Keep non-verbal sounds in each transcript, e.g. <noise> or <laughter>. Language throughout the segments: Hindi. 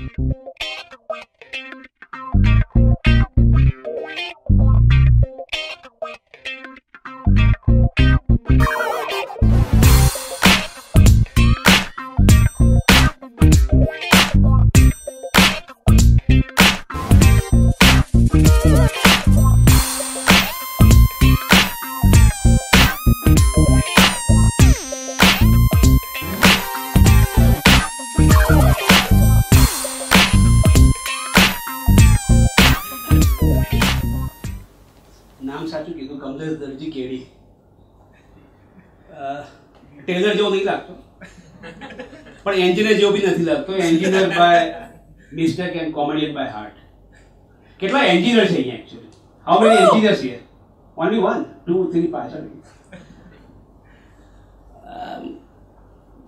Thank you. પણ એન્જિનિયર જેવો બી નથી લાગતો engineer by mistake and comedian by heart કેટલા એન્જિનિયર છે અહીંયા actually how many engineers here only one two three पाँच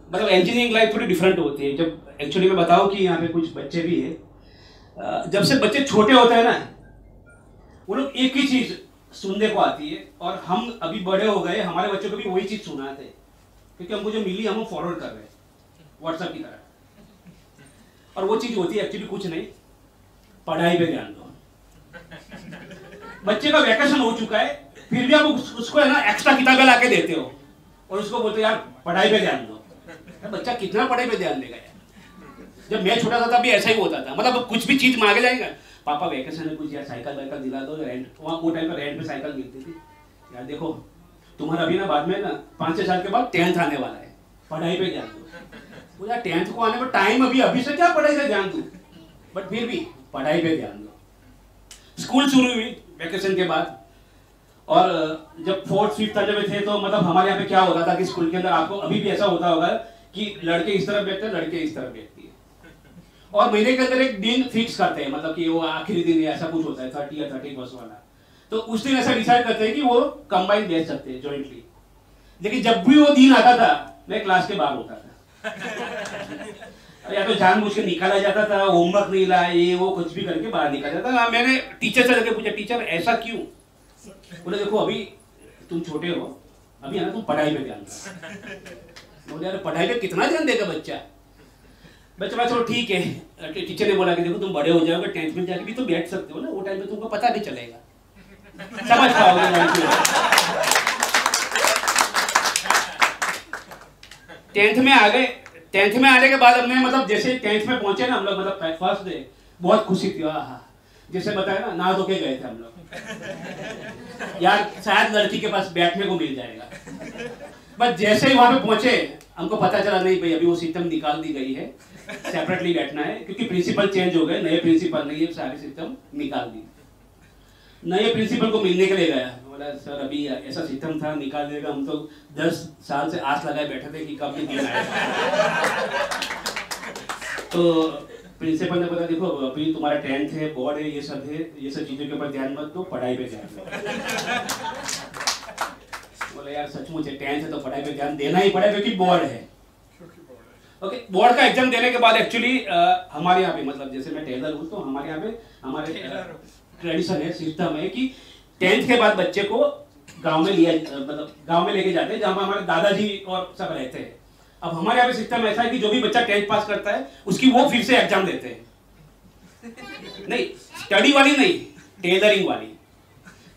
मतलब इंजीनियरिंग लाइफ थोड़ी डिफरेंट होती है जब एक्चुअली मैं बताऊं कि यहाँ पे कुछ बच्चे भी हैं अ, जब से बच्चे छोटे होते हैं ना वो लोग एक ही चीज सुनने को आती है और हम अभी बड़े हो गए हमारे बच्चों को भी वही चीज सुनाते हैं क्योंकि हमको जो मिली हम फॉरवर्ड कर रहे हैं व्हाट्सएप की तरह। और वो चीज़ होती है एक्चुअली कुछ नहीं पढ़ाई पे ध्यान दो। बच्चे का वैकेशन हो चुका है फिर भी आप उस, उसको है ना एक्स्ट्रा किताबें लाके देते हो और उसको बोलते हो यार पढ़ाई पे ध्यान दो। बच्चा कितना पढ़ाई पे ध्यान देगा यार? जब मैं छोटा था तब भी ऐसा ही होता था। मतलब कुछ भी चीज़ मांगे जाएगा। पापा वैकेशन में कुछ यार साइकिल वाइकल दिला दो रेंट वहाँ वो टाइम पर रेंट पे साइकिल मिलती थी। यार देखो तुम्हारा अभी ना बाद में ना पाँच छह साल के बाद टेंथ आने वाला है। पढ़ाई पे ध्यान दो। वो टेंथ को आने में टाइम अभी अभी से क्या पढ़ाई पे ध्यान दू? बट फिर भी पढ़ाई पे ध्यान दो। स्कूल शुरू हुई वैकेशन के बाद। और जब फोर्थ फिफ्थ तक में थे तो मतलब हमारे यहाँ पे क्या होता था कि स्कूल के अंदर आपको अभी भी ऐसा होता होगा कि लड़के इस तरफ़ बैठते हैं, लड़के इस तरफ़ बैठती है। और महीने के अंदर एक दिन फिक्स करते हैं मतलब कि वो आखिरी दिन ऐसा कुछ होता है थर्टी या थर्टी फ़र्स्ट वाला। तो उस दिन ऐसा डिसाइड करते हैं कि वो कंबाइन बैठ सकते हैं जॉइंटली लेकिन जब भी वो दिन आता था, मैं क्लास के बाहर होता था। या तो जानबूझ के निकाला जाता था होमवर्क नहीं लाया ये वो कुछ भी करके बाहर निकाला जाता था। मैंने टीचर से जाके पूछा टीचर ऐसा क्यों? बोले, देखो, अभी तुम छोटे हो, अभी है ना, तुम पढ़ाई पे ध्यान बोले, यार, पढ़ाई पे कितना ध्यान देगा बच्चा? बच्चा बोला, चलो, ठीक है। टीचर ने बोला कि, देखो, तुम बड़े हो जाओगे टेंथ में जाके भी तो बैठ सकते हो ना, वो टाइम पे तुमको पता भी चलेगा। समझ पाओगे टेंथ में आ गए। टेंथ में आने के बाद हमने मतलब जैसे टेंथ में पहुँचे ना हम लोग मतलब फ़र्स्ट डे बहुत खुशी थी। हाँ। जैसे बताया ना, नहा धोके गए थे हम लोग। यार, शायद लड़की के पास बैठने को मिल जाएगा। बस जैसे ही वहाँ पे पहुँचे, हमको पता चला, नहीं भाई, अभी वो सिस्टम निकाल दी गई है। सेपरेटली बैठना है, क्योंकि प्रिंसिपल चेंज हो गए, नए प्रिंसिपल नहीं है, सारे सिस्टम निकाल दी नए प्रिंसिपल को मिलने के लिए गया। बोला सर अभी ऐसा सिस्टम था निकाल देगा। हम तो दस साल से आस लगाए बैठे थे कि कब ये दिन आएगा। तो प्रिंसिपल ने बोला देखो अभी तुम्हारा टेंथ है बोर्ड है ये सब है ये सब चीज़ों के ऊपर ध्यान मत दो पढ़ाई पे ध्यान दो। बोले यार सचमुच है टेंथ है तो पढ़ाई पे ध्यान देना ही पड़ेगा क्योंकि बोर्ड है। ओके okay, बोर्ड का एग्ज़ाम देने के बाद एक्चुअली हमारे यहाँ पे मतलब जैसे मैं टेलर हूँ तो हमारे यहाँ पे हमारे ट्रेडिशन है सिस्टम है कि टेंथ के बाद बच्चे को गाँव में लिया मतलब गाँव में लेके जाते हैं, जहाँ हमारे दादाजी और सब रहते हैं। अब हमारे यहाँ पे सिस्टम ऐसा है कि जो भी बच्चा टेंथ पास करता है, उसकी वो फिर से एग्ज़ाम देते हैं। नहीं स्टडी वाली नहीं टेलरिंग वाली।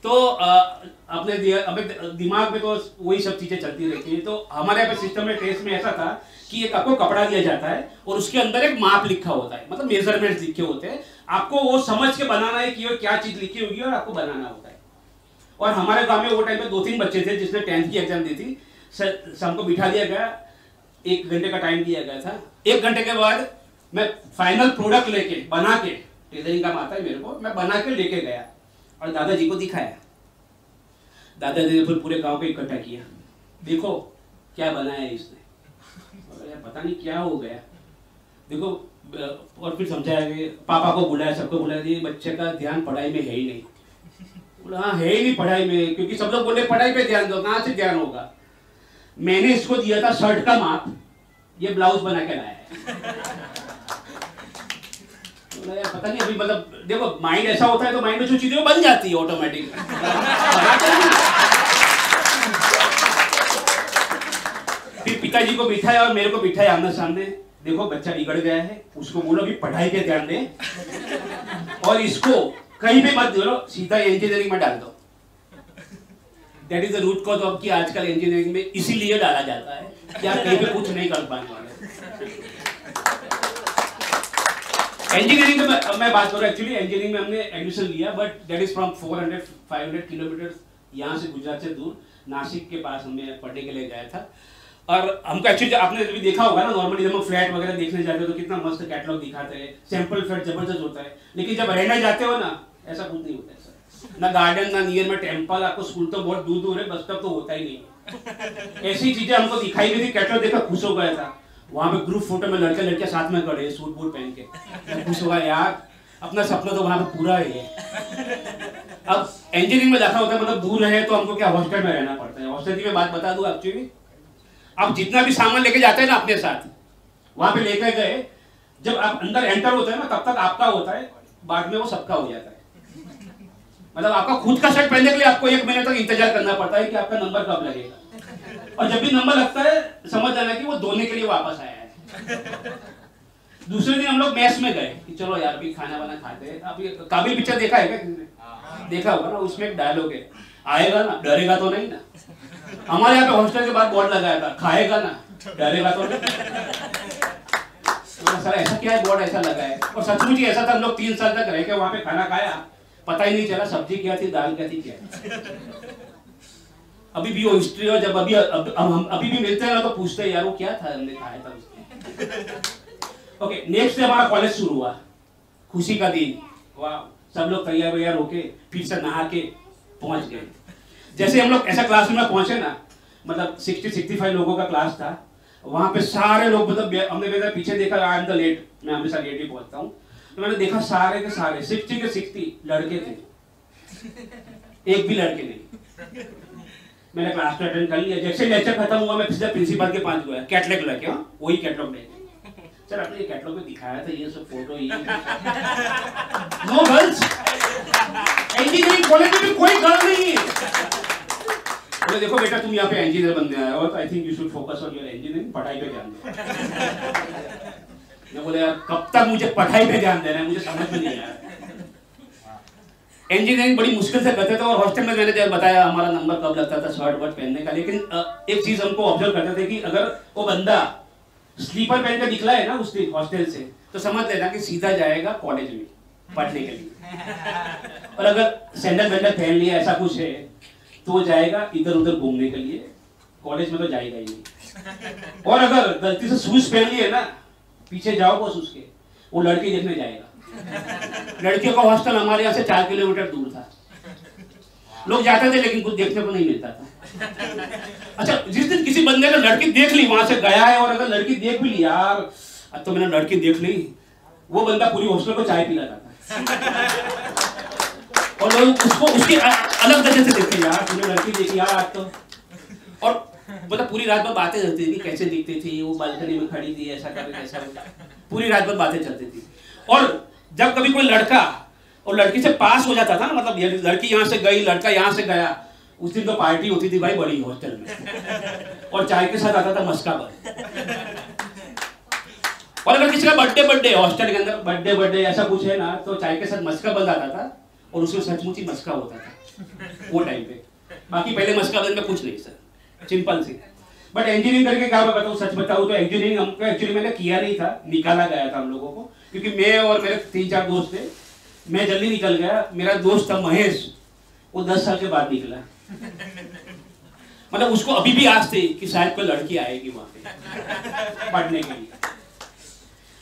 तो अपने अपने दिमाग में तो वही सब चीज़ें चलती रहती है। तो हमारे यहाँ पे सिस्टम में टेस्ट में ऐसा था कि एक आपको कपड़ा दिया जाता है और उसके अंदर एक माप लिखा होता है मतलब मेज़रमेंट लिखे होते हैं। आपको वो समझ के बनाना है कि वो क्या चीज़ लिखी होगी और आपको बनाना होता है। और हमारे गाँव में वो टाइम पे दो तीन बच्चे थे जिसने टेंथ की एग्ज़ाम दी थी। सबको बिठा दिया गया। एक घंटे का टाइम दिया गया था। एक घंटे के बाद मैं फाइनल प्रोडक्ट लेके, बना के टेलरिंग काम आता है मेरे को, मैं बना के लेके गया और दादाजी को दिखाया। दादाजी ने फिर पूरे गाँव को इकट्ठा किया। देखो, क्या बनाया इसने? पता नहीं क्या हो गया। देखो और फिर समझाया कि पापा को बुलाया, सबको बुलाया बच्चे का ध्यान पढ़ाई में है ही नहीं। बोला हाँ है ही नहीं पढ़ाई में क्योंकि सब लोग बोले पढ़ाई पे ध्यान दो कहाँ से ध्यान होगा? मैंने इसको दिया था शर्ट का माप ये ब्लाउज बना के लाया बोला, यार पता नहीं अभी मतलब देखो माइंड ऐसा होता है तो माइंड में जो चीज़ें बन जाती है ऑटोमेटिक फिर पिताजी को बिठाया और मेरे को बिठाया आमने सामने। देखो बच्चा बिगड़ गया है उसको बोलो कि पढ़ाई पे ध्यान दे। और इसको कहीं भी मत बोलो सीधा इंजीनियरिंग में डाल दो। That is the root cause of कि आजकल इंजीनियरिंग में इसीलिए डाला जाता है कि आप कहीं पे कुछ नहीं कर पाने वाले। इंजीनियरिंग में मैं बात करूँ एक्चुअली इंजीनियरिंग में हमने एडमिशन लिया but that is from 400 500 kilometre यहाँ से गुजरात से दूर, नासिक के पास हमें पढ़ने के लिए गया था। और हमको एक्चुअली आपने भी देखा होगा ना नॉर्मली जब हम फ्लैट वगैरह देखने जाते हो तो कितना मस्त कैटलॉग दिखाते हैं सैंपल फ्लैट ज़बरदस्त होता है। लेकिन जब रहने जाते हो ना ऐसा कुछ नहीं होता है सर ना गार्डन ना नियर में टेंपल आपको स्कूल तो बहुत दूर दूर है, बस तक तो होता ही नहीं ऐसी चीज़ें हमको दिखाई गई थी कैटलॉग देखा खुश हो गया था वहाँ पे ग्रुप फ़ोटो में लड़के लड़के साथ में खड़े सूट बूट पहन के। खुश होगा, यार, अपना सपना तो वहाँ पे पूरा है अब इंजीनियरिंग में देखा होता है मतलब दूर है तो हमको क्या हॉस्टल में रहना पड़ता है? हॉस्टल की मैं बात बता दूँ एक्चुअली आप जितना भी सामान लेके जाते हैं ना अपने साथ, वहाँ पे लेकर गए, जब आप अंदर एंटर होते हैं ना, तब तक आपका होता है, बाद में वो सबका हो जाता है। मतलब आपका खुद का शर्ट पहनने के लिए आपको एक महीने तक इंतज़ार करना पड़ता है कि आपका नंबर कब लगेगा। और जब भी नंबर लगता है, समझ जाना कि वो धोने के लिए वापस आया है। दूसरे दिन हम लोग मैस में गए कि चलो यार भी खाना वाना खाते हैं। काबिल पिक्चर देखा है क्या। देखा होगा ना, उसमें एक डायलॉग है। आएगा ना, डरेगा तो नहीं ना। हमारे यहाँ पे हॉस्टल के बाद बोर्ड लगाया था, खाएगा ना, डरेगा तो तो सर, ऐसा क्या है बोर्ड ऐसा लगा है? और सचमुच ऐसा था, हम लोग तीन साल तक रह के वहाँ पे खाना खाया। पता ही नहीं चला सब्ज़ी क्या थी दाल क्या थी क्या अभी भी वो हिस्ट्री और जब अभी अब, अब हम अभी भी मिलते हैं तो पूछते हैं यार वो क्या था हमने खाया था उसके? ओके नेक्स्ट डे हमारा कॉलेज शुरू हुआ। खुशी का दिन। वाह सब लोग तैयार वैयार होके फिर से नहा के पहुँच गए। जैसे हम लोग ऐसा क्लासरूम में पहुँचे ना मतलब सिक्सटी सिक्सटी फाइव लोगों का क्लास था वहाँ पे सारे लोग मतलब हमने मेरा पीछे देखा आई एम द लेट मैं हमेशा लेट ही पहुँचता हूँ। तो मैंने देखा सारे के सारे, सिक्सटी के सिक्सटी लड़के थे। एक भी लड़के नहीं। मैंने क्लास को अटेंड कर लिया। जैसे लेक्चर खत्म हुआ, मैं सीधा प्रिंसिपल के पास गया। कैटलॉग लेके हाँ वही कैटलॉग लेके सर आपने ये कैटलॉग में दिखाया था, ये सब फ़ोटो ये नो गर्ल्स इंजीनियरिंग कॉलेज में कोई गर्ल नहीं है। बोले, देखो बेटा, तुम यहाँ पे इंजीनियर बनने आए हो तो I think you should focus on your engineering पढ़ाई पे ध्यान दो। मैं बोले यार कब तक मुझे पढ़ाई पे ध्यान देना है? मुझे समझ में नहीं आ रहा इंजीनियरिंग बड़ी मुश्किल से करते थे और हॉस्टल में मैंने बताया, हमारा नंबर कब लगता था? शर्ट वर्ट पहनने का। लेकिन एक चीज़ हमको ऑब्ज़र्व करते थे कि अगर वो बंदा स्लीपर पहन कर निकला है ना उस हॉस्टल से तो समझ लेना कि सीधा जाएगा कॉलेज में पढ़ने के लिए। और अगर सैंडल वैंडल पहन लिया, ऐसा कुछ है तो वो जाएगा इधर उधर घूमने के लिए। कॉलेज में तो जाएगा ही नहीं। और अगर गलती से शूज़ पहन लिए ना पीछे जाओ बस उसके। वो लड़की देखने जाएगा। लड़कियों का हॉस्टल हमारे यहाँ से चार किलोमीटर दूर था। लोग जाते थे लेकिन कुछ देखने को नहीं मिलता था। अच्छा जिस दिन किसी बंदे ने लड़की देख ली, वहाँ से गया है और अगर लड़की देख भी ली, यार, अब तो मैंने लड़की देख ली। वो बंदा पूरी हॉस्टल को चाय पिलाता था और लोग उसको, उसकी अलग तरह से देखते यार तुमने लड़की देखी, यार, आज तो। और मतलब पूरी रात भर बातें चलती थी, कैसे दिखती थी, वो बालकनी में खड़ी थी, ऐसा कर ऐसा पूरी रात भर बातें चलती थी। और जब कभी कोई लड़का, और लड़की से पास हो जाता था ना मतलब लड़की यहाँ से गई, लड़का यहाँ से गया, उस दिन तो पार्टी होती थी भाई बड़ी हॉस्टल में। और चाय के साथ आता था मस्का पर और अगर किसी का बर्थडे बर्थडे, हॉस्टल के अंदर, बर्थडे बर्थडे, ऐसा कुछ है ना तो चाय के साथ मस्का बंद आता था, और उसमें सचमुच ही मस्का होता था, वो टाइम पे। बाकी पहले मस्का बंद में कुछ नहीं, सर। सिंपल सी। बट इंजीनियरिंग करके क्या बताऊँ, सच बताऊँ तो इंजीनियरिंग हमको एक्चुअली मैंने किया नहीं था, निकाला गया था हम लोगों को। क्योंकि मैं और मेरे तीन चार दोस्त थे, मैं जल्दी निकल गया, मेरा दोस्त था महेश, वो दस साल के बाद निकला। मतलब उसको अभी भी आज थे कि शायद कोई लड़की आएगी वहाँ पे, पढ़ने के लिए।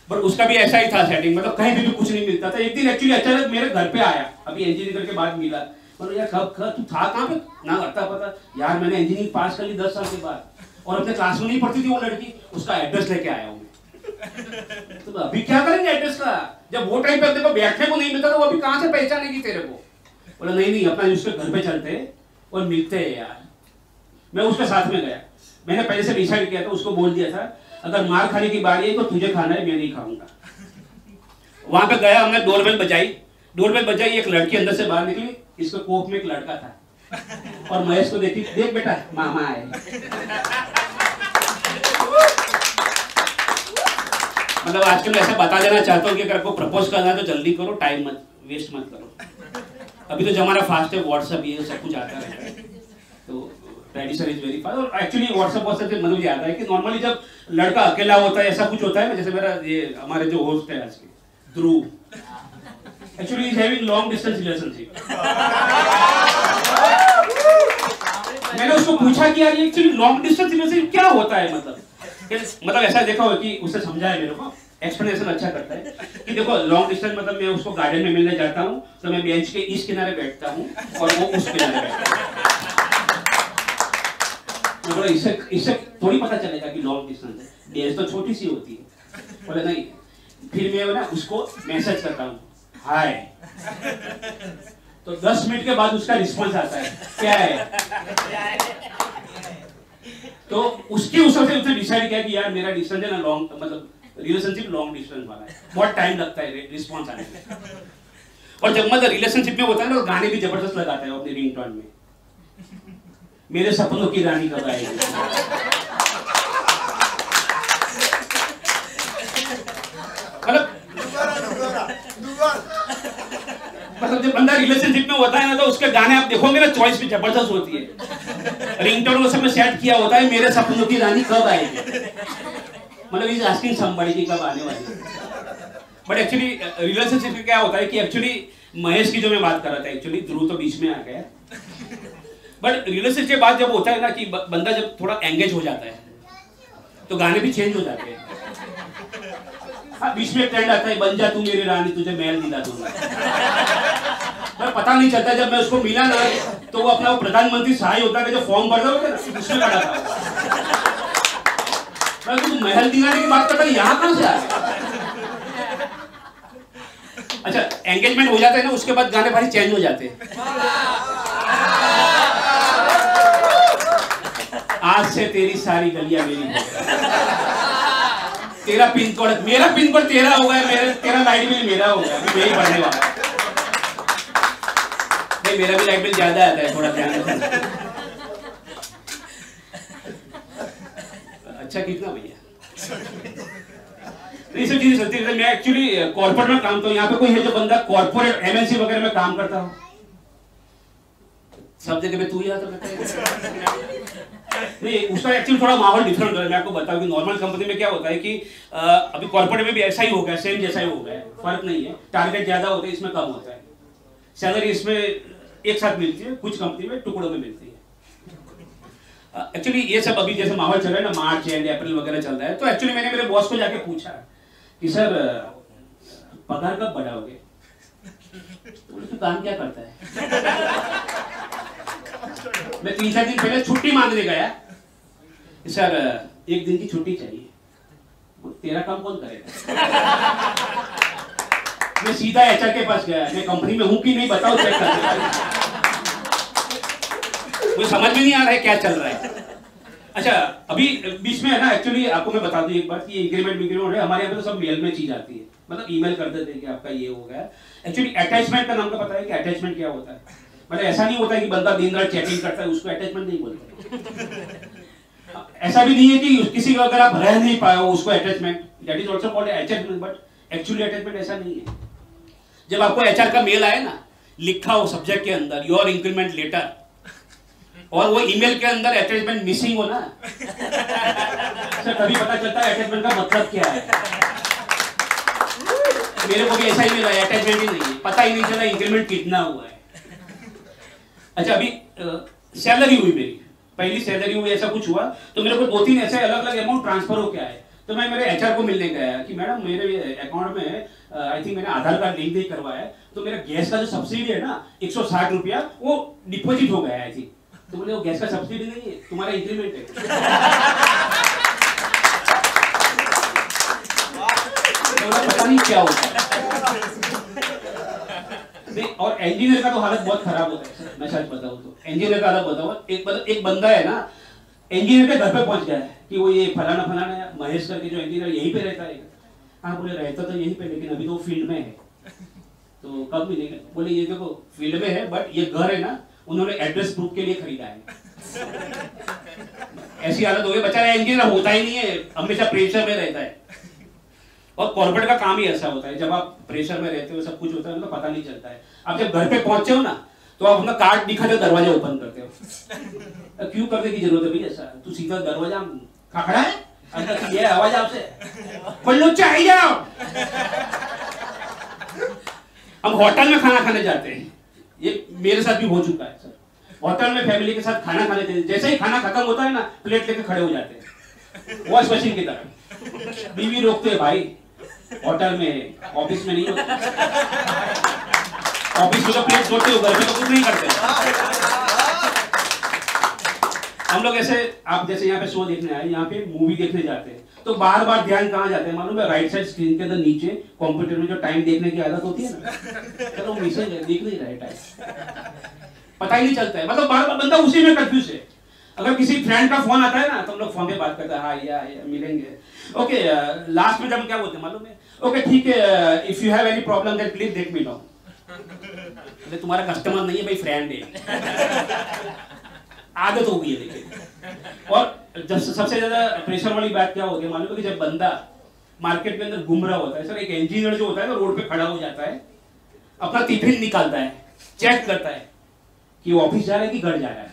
पर उसका भी ऐसा ही था सेटिंग मतलब कहीं भी कुछ नहीं मिलता था। एक दिन एक्चुअली अचानक मेरे घर पे आया, अभी इंजीनियर के बाद मिला। मतलब यार कब कब तू था कहाँ पे? ना करता पता यार, मैंने इंजीनियरिंग पास कर ली दस साल के बाद। और अपने क्लास में नहीं पढ़ती थी वो लड़की, उसका एड्रेस लेके आया हूँ <laughs> तो अभी क्या करेंगे एड्रेस का? जब वो टाइम पे अपने को बैठने को नहीं मिलता तो वो अभी कहाँ से पहचानेगी तेरे को? बोला, नहीं नहीं, अपना उसके घर पे चलते और मिलते हैं यार। मैं उसके साथ में गया। मैंने पहले से डिसाइड किया था, उसको बोल दिया था, अगर मार खाने की बारी है तो तुझे खाना है, मैं नहीं खाऊँगा। वहाँ पे गया, हमने डोरबेल बजाई। डोरबेल बजाई एक लड़की अंदर से बाहर निकली, इसके कोप में एक लड़का था। और महेश को देखी, देख बेटा, मामा आए मतलब आजकल ऐसा बता देना चाहता हूँ कि अगर आपको प्रपोज करना है तो जल्दी करो टाइम मत वेस्ट मत करो। अभी तो जमाना फास्ट है व्हाट्सअप ये सब कुछ आता है। तो ट्रेडिशन इज़ वेरी फास्ट और एक्चुअली व्हाट्सअप व्हाट्सअप से मुझे याद है कि नॉर्मली जब लड़का अकेला होता है, ऐसा कुछ होता है ना, जैसे मेरा ये, हमारे जो होस्ट है आज के, Dhruv. Actually is having long distance relationship मैंने उसको पूछा कि यार, ये एक्चुअली लॉन्ग डिस्टेंस रिलेशनशिप क्या होता है मतलब? मतलब ऐसा देखा हो कि उससे समझा है मेरे को एक्सप्लेनेशन अच्छा करता है। कि देखो लॉन्ग डिस्टेंस मतलब मैं उसको गार्डन में मिलने जाता हूँ तो मैं बेंच के इस किनारे बैठता हूँ और वो उस किनारे बैठता है। मतलब इससे इससे थोड़ी पता चलेगा कि लॉन्ग डिस्टेंस है। बेंच तो छोटी सी होती है। बोले, नहीं। फिर मैं ना उसको मैसेज करता हूँ। हाय। तो 10 मिनट के बाद उसका रिस्पॉन्स आता है। क्या है? तो उसके हिसाब से उसने डिसाइड किया कि यार मेरा डिस्टेंस है ना लॉन्ग मतलब रिलेशनशिप लॉन्ग डिस्टेंस वाला है। बहुत टाइम लगता है रिस्पॉन्स आने में। और जब मतलब रिलेशनशिप में होता है ना तो गाने भी ज़बरदस्त लगाता है अपने रिंग में। मेरे सपनों की रानी कब आएगी? मतलब मतलब जब बंदा रिलेशनशिप में होता है ना तो उसके गाने आप देखोगे ना चॉइस भी ज़बरदस्त होती है। रिंगटोन उस समय सेट किया होता है, मेरे सपनों की रानी कब आएगी? मतलब इज़ आस्किंग समबडी की कब आने वाली बट एक्चुअली रिलेशनशिप में क्या होता है कि एक्चुअली महेश की जो मैं बात कर रहा था एक्चुअली ध्रुव तो बीच में आ गया। बट रिलेशनशिप के बाद जब होता है ना कि बंदा जब थोड़ा एंगेज हो जाता है तो गाने भी चेंज हो जाते हाँ। बीच में ट्रेंड आता है, बन जा तू मेरी रानी, तुझे महल दिला दूँगा। पर पता नहीं चलता, जब मैं उसको मिला ना तो वो अपना प्रधानमंत्री सहाय होता है जो फॉर्म भर ना उसमें लगा था मैं तू महल दिलाने की बात करता, यहाँ कहाँ से अच्छा एंगेजमेंट हो जाता है ना, उसके बाद गाने भारी चेंज हो जाते हैं। आज से तेरी सारी गलियाँ मेरी तेरा पिन कोड, मेरा पिन कोड तेरा हो गया, मेरा, तेरा लाइट बिल मेरा हो अभी यही बढ़ने वाला नहीं, मेरा भी लाइट बिल ज़्यादा आता है, थोड़ा ध्यान अच्छा कितना भैया? नहीं सब चीज़ें सत्य मैं एक्चुअली कॉर्पोरेट में काम करता हूँ। यहाँ पे कोई है जो बंदा कॉर्पोरेट एमएनसी वगैरह में काम करता हो? सब जगह पे तू ही आता है? नहीं, उसका एक्चुअली थोड़ा माहौल डिफरेंट है। मैं आपको बताऊँ कि नॉर्मल कंपनी में क्या होता है कि अभी कॉर्पोरेट में भी ऐसा ही हो गया सेम जैसा ही हो गया फ़र्क नहीं है। टारगेट ज़्यादा होता है, इसमें कम होता है। सैलरी इसमें एक साथ मिलती है, कुछ कंपनी में टुकड़ों में मिलती है। एक्चुअली ये सब अभी जैसे माहौल चल रहा है ना मार्च एंड अप्रैल वगैरह चल रहा है तो एक्चुअली मैंने मेरे बॉस को जाके पूछा कि, सर पगार कब बढ़ाओगे? तो काम क्या करता है? मैं तीन चार दिन पहले छुट्टी मांगने गया। सर, एक दिन की छुट्टी चाहिए। तेरा काम कौन करेगा? मैं सीधा एचआर के पास गया। मैं कंपनी में हूँ कि नहीं बताओ चेक कर मुझे समझ में नहीं आ रहा है क्या चल रहा है। अच्छा अभी बीच में है ना एक्चुअली आपको मैं बता दूँ एक बार कि एग्रीमेंट विग्रीमेंट है हमारे यहाँ पे तो सब मेल में चीज़ आती है। मतलब ईमेल कर देते हैं कि आपका ये हो गया। एक्चुअली अटैचमेंट का नाम का पता है कि अटैचमेंट क्या होता है? मतलब ऐसा नहीं होता कि बंदा दिन रात चैटिंग करता है, उसको अटैचमेंट नहीं बोलते। ऐसा भी नहीं है कि किसी को अगर आप रह नहीं पाए हो, उसको attachment that is also called attachment but actually attachment ऐसा नहीं है। जब आपको एचआर का मेल आए ना, लिखा हो सब्जेक्ट के अंदर योर इंक्रीमेंट लेटर और वो ईमेल के अंदर अटैचमेंट मिसिंग हो ना सर तभी पता चलता है अटैचमेंट का मतलब क्या है। मेरे को भी ऐसा ही मिला अटैचमेंट ही नहीं है। पता ही नहीं चला इंक्रीमेंट कितना हुआ है। अच्छा अभी सैलरी हुई मेरी। पहली सैलरी हुई, ऐसा कुछ हुआ। तो मेरे को दो तीन ऐसे अलग अलग अमाउंट ट्रांसफ़र हो क्या है तो मैं, मेरे एचआर को मिलने गया कि मैडम, मेरे अकाउंट में आई थिंक मैंने आधार कार्ड लिंक नहीं करवाया। है तो मेरा गैस का जो सब्सिडी है ना, एक सौ साठ रुपया, वो डिपोजिट हो गया आई थिंक तो बोले, वो गैस का सब्सिडी नहीं है, तुम्हारा इंक्रीमेंट है। <laughs> तो पता नहीं क्या होता है और इंजीनियर का तो हालत बहुत खराब होता है मैं सच बताऊँ तो। इंजीनियर का हालत बताऊँ, एक मतलब एक बंदा है ना इंजीनियर के घर पे पहुँच गया है कि वो ये फलाना फलाना है, महेश करके जो इंजीनियर यहीं पे रहता है। हाँ बोले, रहता तो यहीं पे, लेकिन अभी तो फ़ील्ड में है। तो कब मिलेगा? बोले, ये देखो फ़ील्ड में है बट ये घर है ना, उन्होंने एड्रेस प्रूफ के लिए खरीदा है। ऐसी हालत हो गई। बचा इंजीनियर होता ही नहीं है, हमेशा प्रेशर में रहता है। और कॉर्पोरेट का काम ही ऐसा होता है, जब आप प्रेशर में रहते हो, सब कुछ होता है मतलब पता नहीं चलता है। आप जब घर पे पहुँचे हो ना तो आप अपना कार्ड दिखाते हो दरवाज़ा ओपन करते हो। क्यों करने की ज़रूरत है भैया? ऐसा, तू सीधा दरवाज़ा खड़ा है? ये आवाज़ आपसे खोलो चाहिए जाओ। हम होटल में खाना खाने जाते हैं। ये मेरे साथ भी हो चुका है सर होटल में फैमिली के साथ खाना खाने जाते जैसे ही खाना खत्म होता है ना प्लेट लेके खड़े हो जाते हैं। वॉश मशीन की तरह। बीवी रोकते है भाई। होटल में ऑफ़िस में नहीं ऑफ़िस में तो प्लेट छोड़ते हो घर में तो कुछ नहीं करते। हम लोग ऐसे आप जैसे यहाँ पे शो देखने आए यहाँ पे मूवी देखने जाते हैं। तो बार बार ध्यान कहाँ जाते हैं मालूम है? राइट साइड स्क्रीन के अंदर नीचे कंप्यूटर में जो टाइम देखने की आदत होती है ना चलो मैसेज देख नहीं रहे टाइम पता ही नहीं चलता है। मतलब बार बार बंदा उसी में कंफ्यूज है। अगर किसी फ्रेंड का फ़ोन आता है ना तो हम लोग फ़ोन पे बात करते हैं हाँ या, या मिलेंगे। ओके लास्ट में जब क्या बोलते हैं मालूम है? ओके ठीक है if you have any problem then please देख मी नो तुम्हारा कस्टमर नहीं है, भाई फ्रेंड है। <laughs> आदत हो गई है लेकिन और जब सबसे ज़्यादा प्रेशर वाली बात क्या होती है, मालूम है कि जब बंदा मार्केट के अंदर घूम रहा होता है, सर, एक इंजीनियर जो होता है ना रोड पे खड़ा हो जाता है, अपना टिफ़िन निकालता है चेक करता है कि ऑफ़िस जा रहा है कि घर जा रहा है।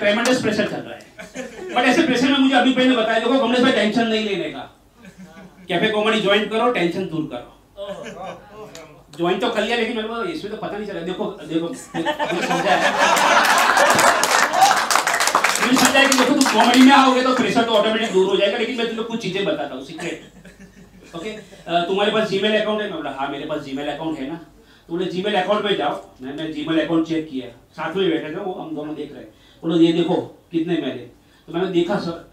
<laughs> ट्रेमेंडस प्रेशर चल रहा है। बट ऐसे प्रेशर में मुझे अभी पहले बताया, देखो कमलेश भाई टेंशन नहीं लेने का। कैफ़े कॉमेडी ज्वाइन करो टेंशन दूर करो। ज्वाइन तो कर लिया, लेकिन मेरे को इसमें तो पता नहीं चला। देखो देखो समझा मुझे समझा कि देखो, तुम कॉमेडी में आओगे तो प्रेशर तो ऑटोमेटिक दूर हो जाएगा, लेकिन मैं तुम्हें कुछ चीज़ें बताता हूँ सीक्रेट ओके तुम्हारे पास जीमेल अकाउंट है? मैं बोला हाँ मेरे पास जीमेल अकाउंट है ना। तो बोले जीमेल अकाउंट पे जाओ। मैंने जीमेल अकाउंट चेक किया। साथ में बैठे थे वो, हम दोनों देख रहे हैं। बोलो, ये देखो, कितने मेरे तो मैंने देखा सर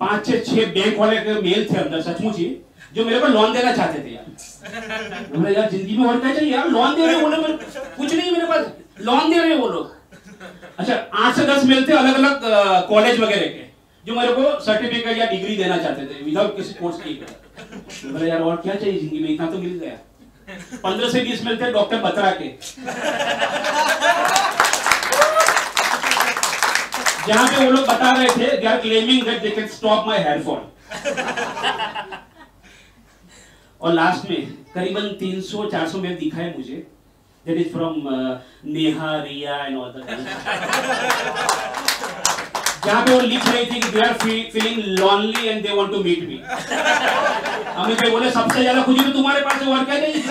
पाँच छह छह बैंक वाले के मेल थे अंदर सचमुच ही जो मेरे को लोन देना चाहते थे यार। <laughs> बोले यार ज़िंदगी में और क्या चाहिए यार? लोन दे रहे बोले मेरे कुछ नहीं मेरे पास लोन दे रहे वो लोग। अच्छा आठ से दस मिलते अलग अलग कॉलेज वगैरह के जो मेरे को सर्टिफिकेट या डिग्री देना चाहते थे विदाउट किसी कोर्स की बोले यार और क्या चाहिए ज़िंदगी में? इतना तो मिल गया। पंद्रह से बीस मिलते डॉक्टर बत्रा के। <laughs> जहाँ पे वो लोग बता रहे थे they are claiming that they can stop my hair fall और लास्ट में करीबन 300-400 मेल दिखा है मुझे that is from Neha Riya and all the जहाँ पे वो लिख रही थी कि they are feeling lonely and they want to meet me Amit भाई बोले सबसे ज़्यादा खुशी तो तुम्हारे पास और क्या चाहिए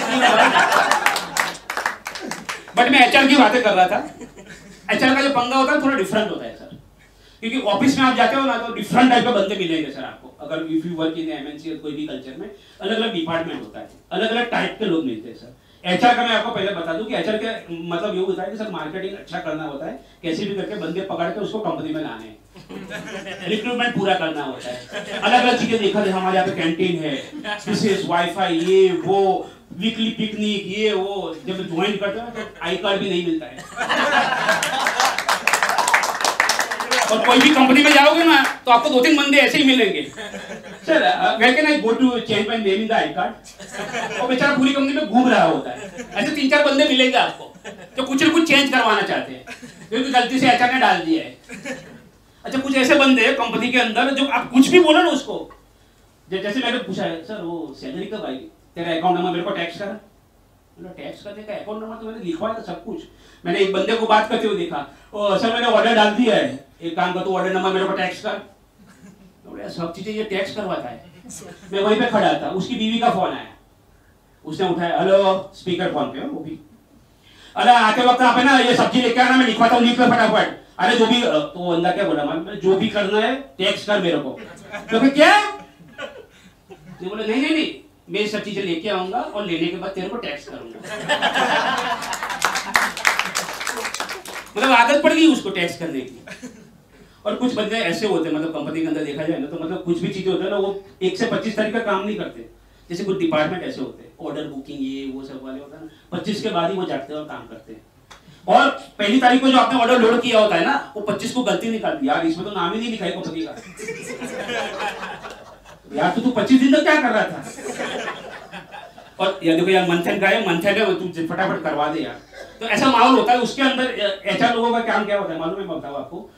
बट मैं? एचआर की बातें कर रहा था। एचआर का जो पंगा होता है थोड़ा डिफरेंट होता है। क्योंकि ऑफ़िस में आप जाते हो ना तो डिफरेंट टाइप के बंदे मिलेंगे सर आपको। अगर if you work in MNC कोई भी कल्चर में अलग अलग डिपार्टमेंट होता है। अलग अलग टाइप के लोग मिलते हैं सर। एचआर का मैं आपको पहले बता दूँ कि एचआर के मतलब ये होता है कि सर मार्केटिंग अच्छा करना होता है, कैसे भी करके बंदे पकड़ के उसको कंपनी में लाने। रिक्रूटमेंट पूरा करना होता है। अलग अलग चीज़ें देखा जाए, हमारे यहाँ पे कैंटीन है। विशेष वाईफाई ये, वो वीकली पिकनिक ये, वो, जब ज्वाइन करते हैं तो आई कार्ड भी नहीं मिलता है। और कोई भी कंपनी में जाओगे ना तो आपको दो तीन बंदे ऐसे ही मिलेंगे। Sir I go to in the I card और बेचारा पूरी कंपनी में घूम रहा होता है। ऐसे तीन चार बंदे मिलेंगे आपको, जो कुछ ना कुछ चेंज करवाना चाहते हैं। क्योंकि गलती से एचआर डाल दिया है। अच्छा कुछ ऐसे बंदे कंपनी के अंदर, जो आप कुछ भी बोलो ना उसको। जैसे मैंने पूछा है, सर, वो सैलरी कब आएगी? तेरा अकाउंट नंबर मेरे को टैक्स करा। टैक्स करने का अकाउंट नंबर तो मैंने लिखवाया था सब कुछ। मैंने एक बंदे को बात करते हुए देखा, ओ, सर, मैंने ऑर्डर डाल दिया है। एक काम कर, तू ऑर्डर नंबर मेरे को टैक्स कर। तो सब चीज़ें ये टैक्स करवाता है। मैं वहीं पे खड़ा था, उसकी बीवी का फ़ोन आया। उसने उठाया हेलो स्पीकर फ़ोन पे वो भी। अरे, आते वक्त आप ना ये सब्ज़ी लेके आना, मैं लिखवाता हूँ लिख लो फटाफट। अरे, जो भी तो अंदर क्या बोला मैं जो भी करना है टैक्स कर मेरे को। तो फिर क्या? तो बोले, नहीं नहीं नहीं, मैं सब चीज़ें लेके आऊँगा और लेने के बाद तेरे को टैक्स करूँगा। मतलब आदत पड़ गई उसको टैक्स करने की। और कुछ बंदे ऐसे होते हैं मतलब कंपनी के अंदर देखा जाए ना तो मतलब कुछ भी चीज़ें होते हैं ना, वो एक से पच्चीस तारीख का काम नहीं करते। जैसे कुछ डिपार्टमेंट ऐसे होते हैं ऑर्डर बुकिंग ये, वो सब वाले होता है ना, पच्चीस के बाद ही वो जाते हैं और काम करते हैं। और पहली तारीख को जो आपने ऑर्डर लोड किया होता है ना, वो पच्चीस को गलती निकालती यार, इसमें तो नाम ही नहीं लिखा है कंपनी का। यार तो तू पच्चीस दिन तक क्या कर रहा था? और यार देखो यार मंथन का है मंथन है तू फटाफट करवा दे यार। तो ऐसा माहौल होता है, उसके अंदर एचआर लोगों का काम क्या होता है? मालूम है, मैं बताऊँ आपको।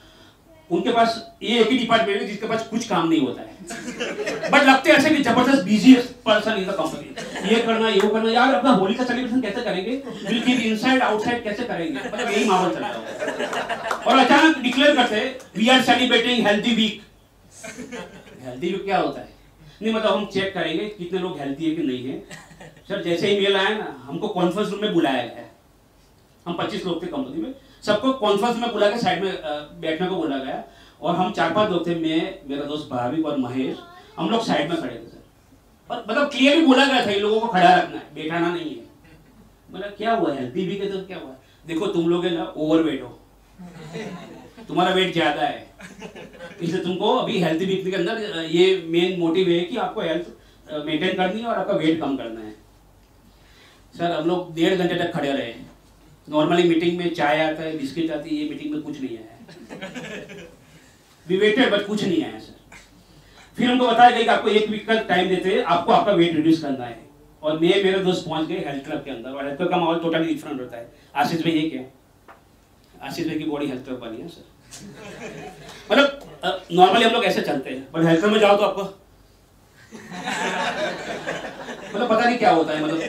उनके पास ये एक ही डिपार्टमेंट है जिसके पास कुछ काम नहीं होता है। बट लगते ऐसे कि ज़बरदस्त busy person in the company ये करना ये करना, यार अपना होली का सेलिब्रेशन कैसे करेंगे? बिल्कुल इनसाइड आउटसाइड कैसे करेंगे? मतलब यही माहौल चल रहा है और अचानक डिक्लेयर करते we are celebrating healthy week healthy week क्या होता है? नहीं मतलब हम चेक करेंगे कितने लोग हेल्थी है कि नहीं है। सर जैसे ही मेल आया ना, हमको कॉन्फ्रेंस रूम में बुलाया गया। हम 25 लोग थे कंपनी में। सबको कॉन्फ्रेंस में बुला के साइड में बैठने को बोला गया। और हम चार पाँच लोग थे, मैं, मेरा दोस्त भाविक और महेश। हम लोग साइड में खड़े थे सर और मतलब क्लियरली बोला गया था, इन लोगों को खड़ा रखना है, बैठाना नहीं है। मतलब क्या हुआ है बीबी के तो क्या हुआ? देखो, तुम लोग है ना ओवर वेट हो। तुम्हारा वेट ज़्यादा है। इसलिए तुमको अभी हेल्थी वीक के अंदर ये मेन मोटिव है कि आपको हेल्थ मेंटेन करनी है और आपका वेट कम करना है। सर, हम लोग डेढ़ घंटे तक खड़े रहे। नॉर्मली मीटिंग में चाय आता है, बिस्किट आती है, ये मीटिंग में कुछ नहीं आया वी वेटेड बट कुछ नहीं आया सर फिर हमको बताया गया कि आपको एक वीक का टाइम देते हैं, आपको आपका वेट रिड्यूस करना है। और मैं, मेरे दोस्त पहुँच गए हेल्थ क्लब के अंदर, और हेल्थ क्लब का माहौल टोटली डिफरेंट होता है। आशीष भाई ये क्या आशीष भाई की बॉडी हेल्थ क्लब बनी है सर मतलब नॉर्मली हम लोग ऐसे चलते हैं बट हेल्थ क्लब में जाओ तो आपको मतलब पता नहीं क्या होता है मतलब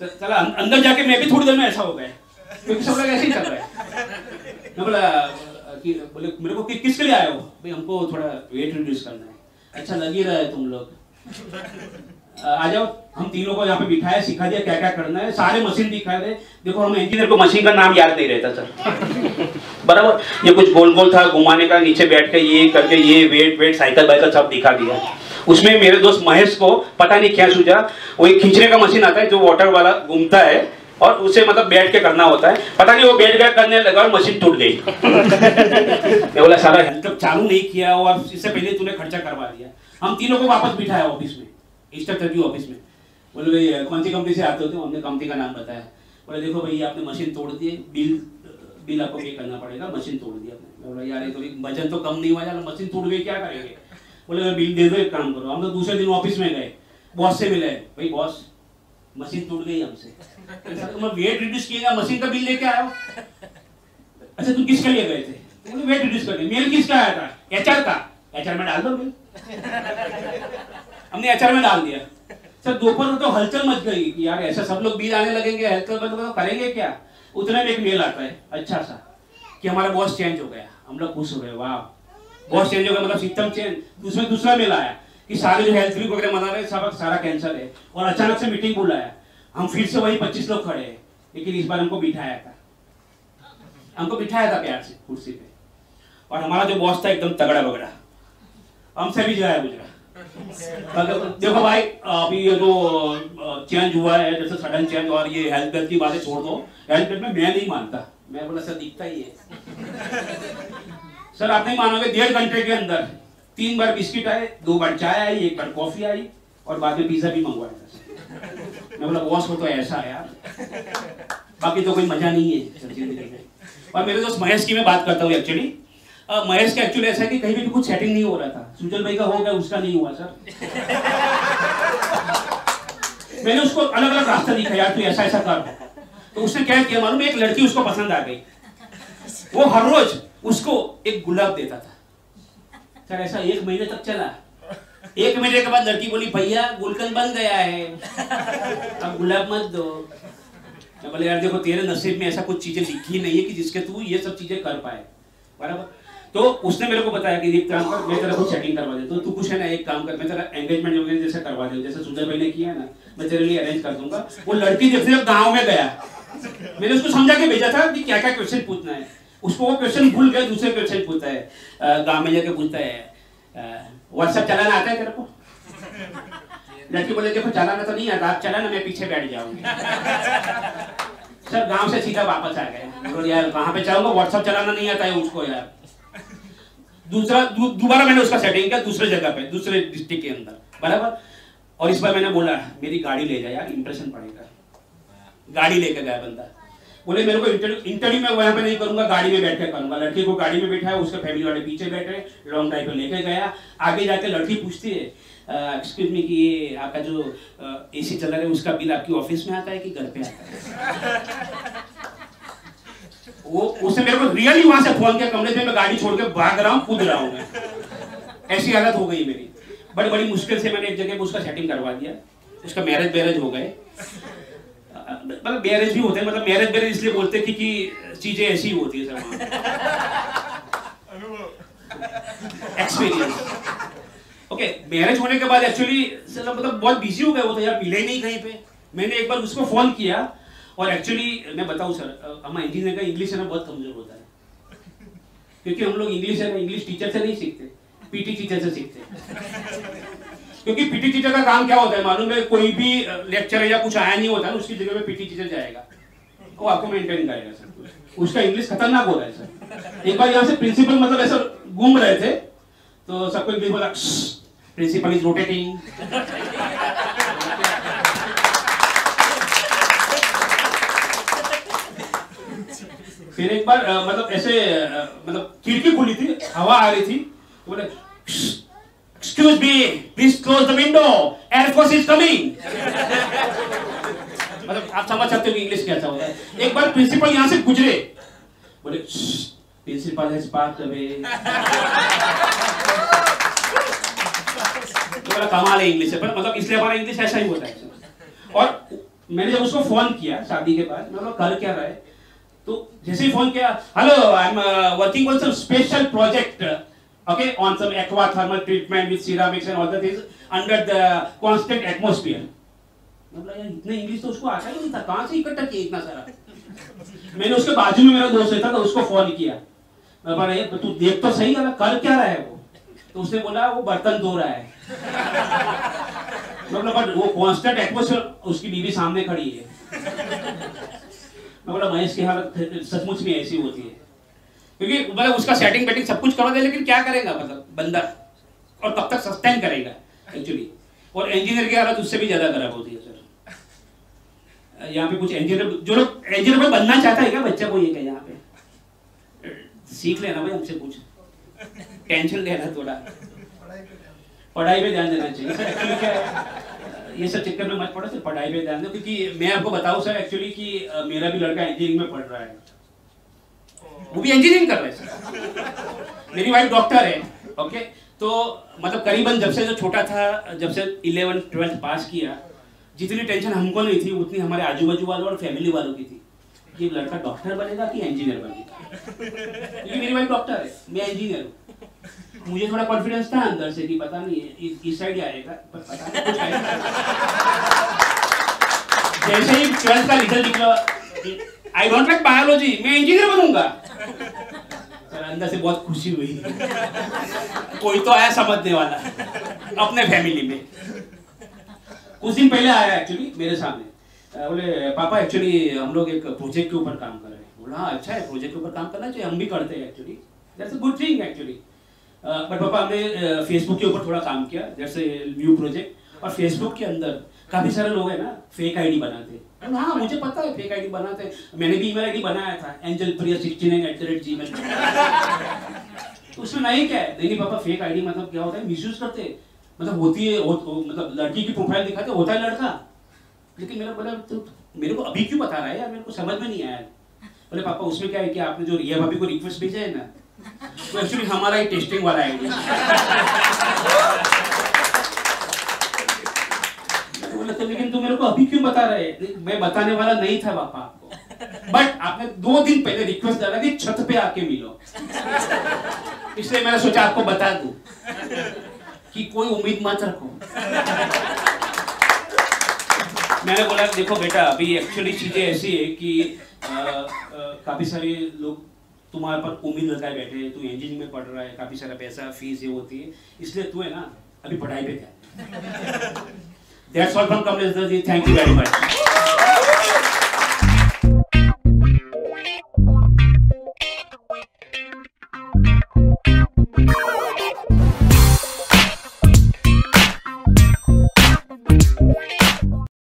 चला अं-, अंदर जाके मैं भी थोड़ी देर में ऐसा हो गया। क्योंकि सब लोग ऐसे ही चल रहे हैं। मैं बोला कि बोले मेरे को कि, किसके लिए आए हो? भाई हमको थोड़ा वेट रिड्यूस करना है। अच्छा लग ही रहा है तुम लोग। आ जाओ। हम तीनों को यहाँ पे बिठाया सिखा दिया क्या क्या करना है। सारे मशीन दिखा रहे। देखो हम इंजीनियर को मशीन का नाम याद नहीं रहता सर। <laughs> बराबर। ये कुछ गोल गोल था घुमाने का नीचे बैठ के ये करके ये वेट वेट साइकिल वाइकल सब दिखा दिया। उसमें मेरे दोस्त महेश को पता नहीं क्या सूझा। वो एक खींचने का मशीन आता है जो वाटर वाला घूमता है और उसे मतलब बैठ के करना होता है। पता नहीं वो बैठ गया करने लगा और मशीन टूट गई। <laughs> मैं बोला सारा हेल्थ चालू नहीं किया और इससे पहले तूने खर्चा करवा दिया। हम तीनों को वापस बिठाया ऑफ़िस में इंस्ट्रक्टर रिव्यू ऑफ़िस में। बोले भाई कौन सी कंपनी से आते होते हमने कंपनी का नाम बताया। बोले देखो भाई आपने मशीन तोड़ दी बिल बिल आपको पे करना पड़ेगा मशीन तोड़ दिया आपने। बोला यार ये तो वज़न तो कम नहीं हुआ यार मशीन टूट गई क्या करेंगे? बोले, मैं बिल दे दो, एक काम करो। हम तो दूसरे दिन ऑफ़िस में गए। बॉस से मिले। भाई बॉस मशीन टूट गई हमसे। तुम वेट रिड्यूस किएगा मशीन का बिल लेके आयो अच्छा तुम किसके लिए गए थे? बोले वेट रिड्यूस करने मेल किसका आया था? एचआर का। एचआर में डाल दो बिल हमने एचआर में डाल दिया। सर, दोपहर तो हलचल मच गई कि यार, ऐसा सब लोग बिल आने लगेंगे हेल्थ तो करेंगे क्या? उतने में एक मेल आता है अच्छा सा, कि हमारा बॉस चेंज हो गया। हम लोग खुश हो गए। वाह बहुत चेंज हो गया मतलब सिस्टम चेंज उसमें दूसरा मेल आया कि सारे जो हेल्थ वीक वगैरह मना रहे सब सारा कैंसर है। और अचानक से मीटिंग बुलाया। हम फिर से वही पच्चीस लोग खड़े हैं। लेकिन इस बार हमको बिठाया था। हमको बिठाया था प्यार से कुर्सी पे। और हमारा जो बॉस था एकदम तगड़ा बगड़ा। हमसे भी जाया गुजरा। देखो भाई, अभी ये जो चेंज हुआ है, जैसे सडन चेंज और ये हेल्थ बेल्ट की बातें छोड़ दो। हेल्थ बेल्ट में मैं नहीं मानता। मैं बोला, सर, दिखता ही है। सर, आप नहीं मानोगे, डेढ़ घंटे के अंदर। तीन बार बिस्किट आए, दो बार चाय आई, एक बार कॉफ़ी आई, और बाद में पिज्जा भी मंगवाया मैं बोला, बॉस को तो ऐसा है यार। बाकी तो कोई मज़ा नहीं है और मेरे दोस्त महेश की मैं बात करता हूँ एक्चुअली महेश का एक्चुअली ऐसा है कि कहीं भी कुछ सेटिंग नहीं हो रहा था। सुजल भाई का हो गया, उसका नहीं हुआ, सर। मैंने उसको अलग अलग रास्ता दिखा यार, तू ऐसा ऐसा कर। तो उसने क्या किया, मालूम एक लड़की उसको पसंद आ गई। वो हर रोज उसको एक गुलाब देता था। सर, ऐसा एक महीने तक चला। एक महीने के बाद लड़की बोली, भैया, गुलकंद बन गया है। अब गुलाब मत दो। बोले, यार, देखो, तेरे नसीब में ऐसा कुछ चीज़ें लिखी नहीं है कि जिसके तू ये सब चीज़ें कर पाए। बराबर। तो उसने मेरे को बताया कि एक काम कर, मैं तेरा कुछ सेटिंग करवा दे तो तू कुछ है ना, एक काम कर, मैं तेरा एंगेजमेंट वगैरह जैसे करवा दे जैसे सुजय भाई ने किया है ना, मैं तेरे लिए अरेंज कर दूँगा। वो लड़की जैसे जब गाँव में गया, मैंने उसको समझा के भेजा था कि क्या क्या क्वेश्चन पूछना है। उसको वो क्वेश्चन भूल गए, दूसरे क्वेश्चन पूछता है। गाँव में जाके पूछता है व्हाट्सएप चलाना आता है तेरे को? लड़की बोले, देखो, चलाना तो नहीं आता, आप चलाना, मैं पीछे बैठ जाऊँगी। सर, गाँव से सीधा वापस आ गए। यार कहाँ पे जाऊँगा व्हाट्सएप चलाना नहीं आता है उसको, यार। दूसरा दोबारा मैंने उसका सेटिंग किया दूसरे जगह पे, दूसरे डिस्ट्रिक्ट के अंदर, बराबर? और इस बार मैंने बोला, मेरी गाड़ी ले जा यार इंप्रेशन पड़ेगा। गाड़ी लेके गया बंदा। बोले, मेरे को इंटरव्यू में वहाँ पे नहीं करूँगा, गाड़ी में बैठ करूँगा। लड़की को गाड़ी में बैठा है उसके फैमिली वाले पीछे बैठे लॉन्ग ड्राइव पर लेके गया। आगे जाके लड़की पूछती है एक्सक्यूज मी कि ये आपका जो एसी चल रहा है, उसका बिल आपकी ऑफ़िस में आता है कि घर पे आता है? वो, उसने मेरे को रियली वहाँ से फ़ोन किया, कमरे से मैं गाड़ी छोड़ के भाग रहा हूँ, कूद रहा हूँ मैं। ऐसी हालत हो गई मेरी। बड़ी बड़ी मुश्किल से मैंने एक जगह पर उसका सेटिंग करवा दिया। उसका मैरिज बैरेज हो गए। मतलब मैरिज भी होते हैं मतलब मैरिज बैरेज इसलिए बोलते हैं क्योंकि चीज़ें ऐसी ही होती है एक्सपीरियंस ओके मैरिज होने के बाद एक्चुअली मतलब बहुत बिज़ी हो गए वो तो यार, मिले नहीं कहीं पे। मैंने एक बार उसको फ़ोन किया और एक्चुअली मैं बताऊँ सर हमारा इंजीनियर का इंग्लिश है ना, बहुत कमज़ोर होता है। क्योंकि हम लोग इंग्लिश है ना इंग्लिश टीचर से नहीं सीखते पीटी टीचर से सीखते। क्योंकि पीटी टीचर का काम क्या होता है? मालूम है कोई भी लेक्चर या कुछ आया नहीं होता है उसकी जगह पे पीटी टीचर जाएगा। वो आपको मेंटेन करेगा सर उसका इंग्लिश खतरनाक हो रहा है, सर। एक बार यहाँ से प्रिंसिपल मतलब ऐसा घूम रहे थे तो सबको इंग्लिश बोला प्रिंसिपल इज़ रोटेटिंग फिर एक बार मतलब ऐसे मतलब खिड़की खुली थी, हवा आ रही थी तो बोले excuse me please close the window air force is coming मतलब आप समझ सकते हो इंग्लिश कैसा होता एक बार प्रिंसिपल यहाँ से गुजरे। बोले प्रिंसिपल हैज़ पार्क अवे बड़ा कमाल है इंग्लिश है। पर मतलब इसलिए हमारा इंग्लिश ऐसा ही होता है। और मैंने जब उसको फ़ोन किया शादी के बाद मतलब कर क्या रहा है? तो जैसे ही फ़ोन किया hello I am working on some special project okay, on some aqua thermal treatment with ceramics and all that is under the constant atmosphere. मतलब इतना इंग्लिश तो उसको आता ही नहीं था। कहाँ से इकट्ठा किया इतना सारा? मैंने उसके बाजू में मेरा दोस्त था तो उसको फ़ोन किया। मैं बोला तू देख तो सही है कर क्या रहा है वो? तो उसने बोला, वो बर्तन धो रहा है। मतलब बट वो कांस्टेंट एटमोस्फेयर उसकी बीवी सामने खड़ी है। मैं बोला, महेश की हालत सचमुच में ऐसी होती है। क्योंकि मतलब उसका सेटिंग बेटिंग सब कुछ करवा दे, लेकिन क्या करेगा मतलब बंदा? और कब तक सस्टेन करेगा एक्चुअली और इंजीनियर की हालत उससे भी ज़्यादा खराब होती है सर यहाँ पे कुछ इंजीनियर जो लोग इंजीनियर बनना चाहता है क्या बच्चा को ये क्या यहाँ पे? सीख लेना भाई हमसे कुछ। टेंशन लेना थोड़ा। पढ़ाई पे ध्यान देना चाहिए। ये सब चक्कर में मत पड़ो सर पढ़ाई पे ध्यान दो, क्योंकि मैं आपको बताऊँ सर एक्चुअली कि मेरा भी लड़का इंजीनियरिंग में पढ़ रहा है। वो भी इंजीनियरिंग कर रहे है। मेरी वाइफ डॉक्टर है ओके तो मतलब करीबन जब से जो छोटा था, जब से इलेवन ट्वेल्थ पास किया, जितनी टेंशन हमको नहीं थी, उतनी हमारे आजू बाजू वालों और फैमिली वालों की थी कि लड़का डॉक्टर बनेगा कि इंजीनियर बनेगा? क्योंकि मेरी वाइफ डॉक्टर है, मैं इंजीनियर हूँ। मुझे थोड़ा कॉन्फिडेंस था अंदर से कि पता नहीं है इस साइड आएगा, पर पता नहीं आएगा जैसे ही ट्वेल्थ का रिज़ल्ट निकला आई डोंट लाइक बायोलॉजी मैं इंजीनियर बनूँगा। अंदर से बहुत खुशी हुई। कोई तो आया समझने वाला, अपने फैमिली में। कुछ दिन पहले आया एक्चुअली मेरे सामने। बोले, पापा एक्चुअली हम लोग एक प्रोजेक्ट के ऊपर काम कर रहे हैं। बोला हाँ अच्छा है प्रोजेक्ट के ऊपर काम करना चाहिए, हम भी करते हैं actually that's a good thing actually but पापा, हमने फेसबुक के ऊपर थोड़ा काम किया। जैसे न्यू प्रोजेक्ट और फेसबुक के अंदर काफ़ी सारे लोग हैं ना फेक आईडी बनाते हाँ। मुझे पता है फेक आईडी बनाते मैंने भी ईमेल आईडी बनाया था angel Priya sixty nine at the rate जी तो उसमें नहीं क्या है? नहीं पापा फेक आईडी मतलब क्या होता है? मिसयूज करते मतलब होती है हो, हो, मतलब लड़की की प्रोफ़ाइल दिखाते होता है लड़का। लेकिन मेरा बोला तो मेरे को अभी क्यों बता रहा है यार? मेरे को समझ में नहीं आया बोले पापा उसमें क्या है कि आपने जो रिया भाभी को रिक्वेस्ट भेजा है ना तो एक्चुअली हमारा ही टेस्टिंग वाला है बोला तो लेकिन तू मेरे को अभी क्यों बता रहे मैं बताने वाला नहीं था पापा आपको। बट आपने दो दिन पहले रिक्वेस्ट डाला कि छत पे आके मिलो। इसलिए मैंने सोचा आपको बता दू कि कोई उम्मीद मत रखो। मैंने बोला, देखो बेटा, अभी एक्चुअली चीज़ें ऐसी है कि काफ़ी सारे लोग तुम्हारे पर उम्मीद लगाए बैठे हैं। तू इंजीनियरिंग में पढ़ रहा है, काफ़ी सारा पैसा फ़ीस ये होती है। इसलिए तू है ना, अभी पढ़ाई पे ध्यान That's all from Kamlesh Ji. Thank you very much.